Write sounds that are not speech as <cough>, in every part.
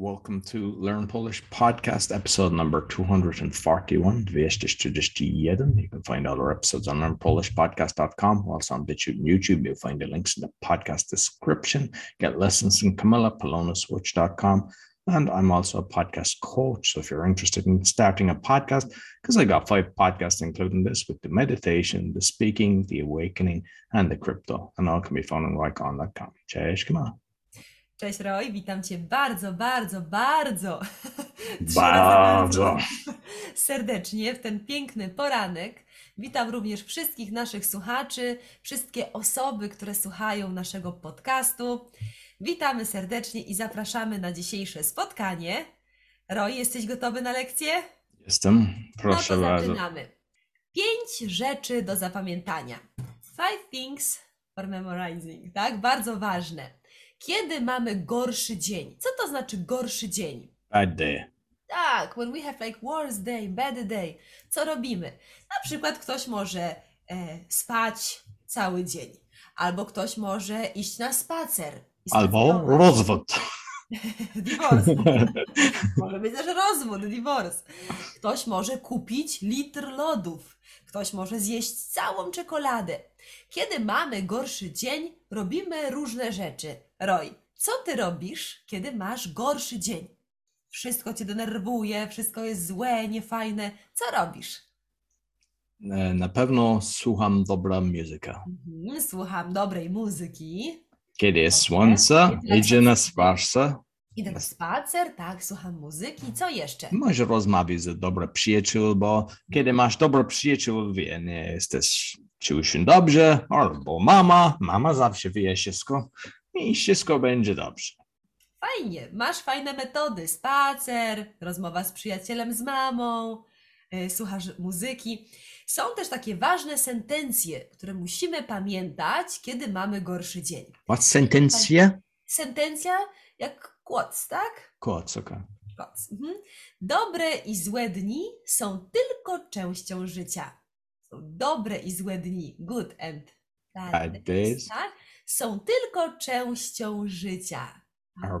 Welcome to Learn Polish podcast, episode number 241, 241. You can find all our episodes on learnpolishpodcast.com. Also on BitChute and YouTube, you'll find the links in the podcast description. Get lessons from Camilla, polonaswitch.com. And I'm also a podcast coach. So if you're interested in starting a podcast, because I got five podcasts, including this, with the meditation, the speaking, the awakening, and the crypto. And all can be found on rycon.com. Cześć, come on. Cześć Roy, witam Cię bardzo, bardzo, <laughs> bardzo Bardzo. serdecznie w ten piękny poranek. Witam również wszystkich naszych słuchaczy, wszystkie osoby, które słuchają naszego podcastu. Witamy serdecznie i zapraszamy na dzisiejsze spotkanie. Roy, jesteś gotowy na lekcję? Jestem. Proszę no bardzo. zaczynamy. Pięć rzeczy do zapamiętania. Five things for memorizing, tak? Bardzo ważne. Kiedy mamy gorszy dzień? Co to znaczy gorszy dzień? Bad day. Tak, when we have like worst day, bad day, co robimy? Na przykład ktoś może e, spać cały dzień, albo ktoś może iść na spacer. i Albo spacerować. rozwód. <laughs> Divorce. <laughs> Może być też rozwód, divorce. Ktoś może kupić litr lodów. Ktoś może zjeść całą czekoladę. Kiedy mamy gorszy dzień, robimy różne rzeczy. Roy, co ty robisz, kiedy masz gorszy dzień? Wszystko cię denerwuje, wszystko jest złe, niefajne. Co robisz? E, Na pewno słucham dobra muzyka. Mhm, słucham dobrej muzyki. Kiedy jest słońce, idzie na spacer, Idę na spacer, tak, słucham muzyki. Co jeszcze? może rozmawiać z dobrym przyjaciół, bo kiedy masz dobry przyjaciół, wie, nie jesteś, czujesz się dobrze, albo mama, mama zawsze wie wszystko i wszystko będzie dobrze. Fajnie, masz fajne metody. Spacer, rozmowa z przyjacielem, z mamą, yy, słuchasz muzyki. Są też takie ważne sentencje, które musimy pamiętać, kiedy mamy gorszy dzień. What sentencje? Sentencja jak kłoc, tak? Kłoc, okej. Kłoc. Mhm. Dobre i złe dni są tylko częścią życia. Są dobre i złe dni, good and bad, Bad days. tak? Są tylko częścią życia. Our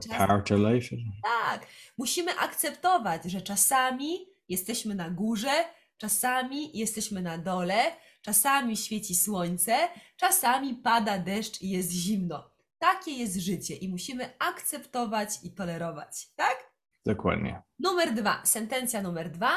life. tak, musimy akceptować, że czasami jesteśmy na górze, czasami jesteśmy na dole, czasami świeci słońce, czasami pada deszcz i jest zimno. Takie jest życie i musimy akceptować i tolerować, tak? Dokładnie. Numer dwa, sentencja numer dwa.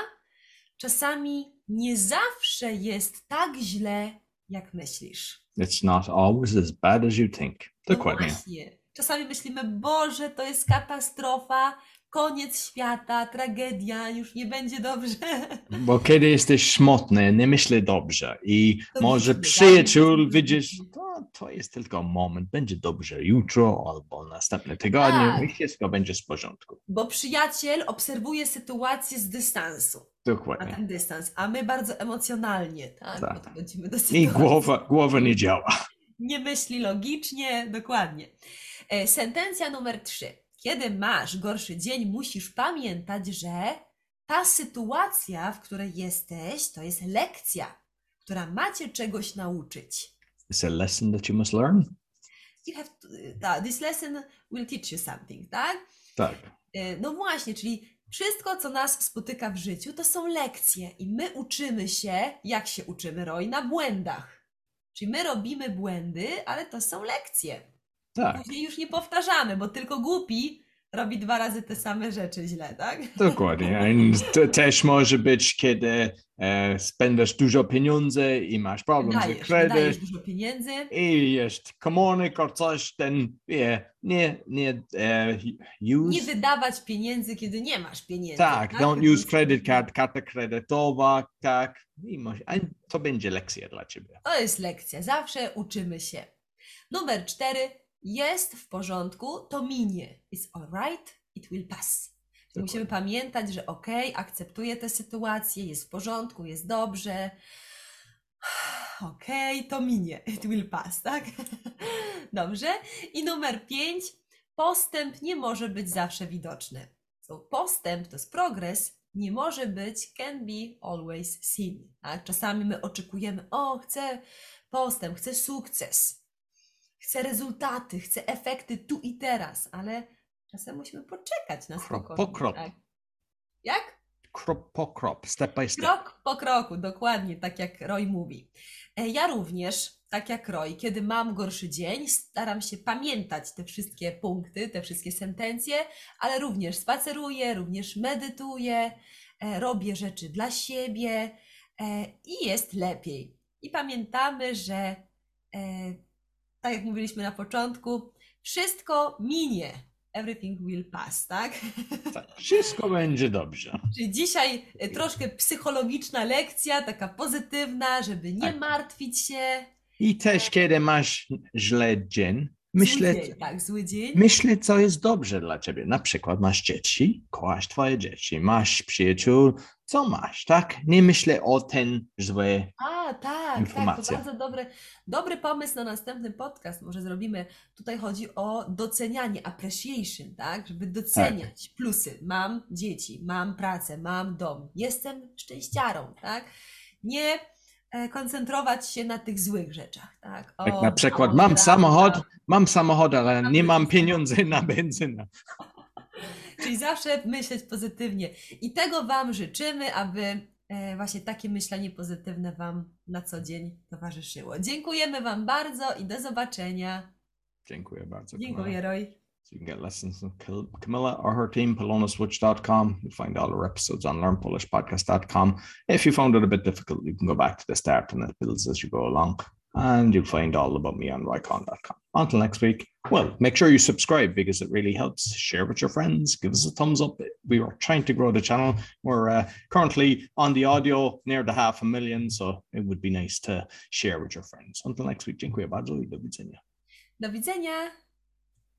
Czasami nie zawsze jest tak źle, jak myślisz. It's not always as bad as you think. No Dokładnie. właśnie. Czasami myślimy, Boże, to jest katastrofa, koniec świata, tragedia, już nie będzie dobrze. <laughs> Bo kiedy jesteś smutny, nie myśli dobrze i To może myślimy, przyjaciół tak? widzisz, to, to jest tylko moment, będzie dobrze jutro albo następny tygodniu Tak. i wszystko będzie w porządku. Bo przyjaciel obserwuje sytuację z dystansu, na Dokładnie. ten dystans, a my bardzo emocjonalnie, tak? Tak. Podchodzimy do I sytuacji. głowa, głowa nie działa. Nie myśli logicznie, dokładnie. E, Sentencja numer trzy. Kiedy masz gorszy dzień, musisz pamiętać, że ta sytuacja, w której jesteś, to jest lekcja, która macie czegoś nauczyć. It's a lesson that you must learn. You have to, ta, this lesson will teach you something, tak? Tak. E, No właśnie, czyli wszystko, co nas spotyka w życiu, to są lekcje i my uczymy się, jak się uczymy, Roy, na błędach. Czyli my robimy błędy, ale to są lekcje. Tak, Później już nie powtarzamy, bo tylko głupi robi dwa razy te same rzeczy źle, tak? dokładnie. To też może być, kiedy e, spędzasz dużo pieniędzy i masz problem z Wydajesz, wydajesz kredyt dużo pieniędzy. i jest komunik or coś, ten wie, nie, nie e, use. Nie wydawać pieniędzy, kiedy nie masz pieniędzy. Tak, don't To use credit card, karta kredytowa, tak. I może, to będzie lekcja dla ciebie. To jest lekcja, zawsze uczymy się. Numer cztery. Jest w porządku, to minie. It's alright, it will pass. Dokładnie. Musimy pamiętać, że okej, akceptuję tę sytuację, jest w porządku, jest dobrze. <sighs> Okej, to minie. <laughs> It will pass, tak? <laughs> Dobrze. I numer pięć. Postęp nie może być zawsze widoczny. So, postęp to jest progres, nie może być can be always seen. Tak? Czasami my oczekujemy, o, chcę postęp, chcę sukces, chcę rezultaty, chcę efekty tu i teraz, ale Czasem musimy poczekać na Krok po krok. Tak. Jak? Krop po krop, step by step. Krok po kroku, dokładnie tak jak Roy mówi. E, Ja również, tak jak Roy, kiedy mam gorszy dzień, staram się pamiętać te wszystkie punkty, te wszystkie sentencje, ale również spaceruję, również medytuję, e, robię rzeczy dla siebie e, i jest lepiej. I pamiętamy, że tak jak mówiliśmy na początku, wszystko minie. Everything will pass, tak? Tak, wszystko będzie dobrze. Czyli dzisiaj e, troszkę psychologiczna lekcja, taka pozytywna, żeby nie Tak. martwić się. I też kiedy masz źle dzień, myślę, Zły dzień, tak, zły dzień. myślę, co jest dobrze dla ciebie. Na przykład masz dzieci, kochasz twoje dzieci, masz przyjaciół, co masz, tak? Nie myślę o ten zły. A, tak, Informacja. tak, to bardzo dobry, dobry pomysł na następny podcast. Może zrobimy, tutaj chodzi o docenianie, appreciation, tak? Żeby doceniać plusy. Mam dzieci, mam pracę, mam dom, jestem szczęściarą, tak? Nie e, koncentrować się na tych złych rzeczach, tak? O, na przykład mam prawda. samochód, mam samochód, ale nie mam pieniędzy na benzynę. <laughs> Czyli zawsze myśleć pozytywnie. I tego Wam życzymy, aby właśnie takie myślenie pozytywne Wam na co dzień towarzyszyło. Dziękujemy Wam bardzo i do zobaczenia. Dziękuję bardzo. Dziękuję, Roy. So you can get lessons from Cam- Camilla or her team, polonaswitch.com. You'll find all our episodes on learnpolishpodcast.com. If you found it a bit difficult, you can go back to the start and it builds as you go along. And you'll find all about me on rycon.com. Until next week, well, make sure you subscribe because it really helps. Share with your friends, give us a thumbs up. We are trying to grow the channel. We're uh, currently on the audio near the half a million, so it would be nice to share with your friends. Until next week, dziękuję bardzo i do widzenia. Do widzenia.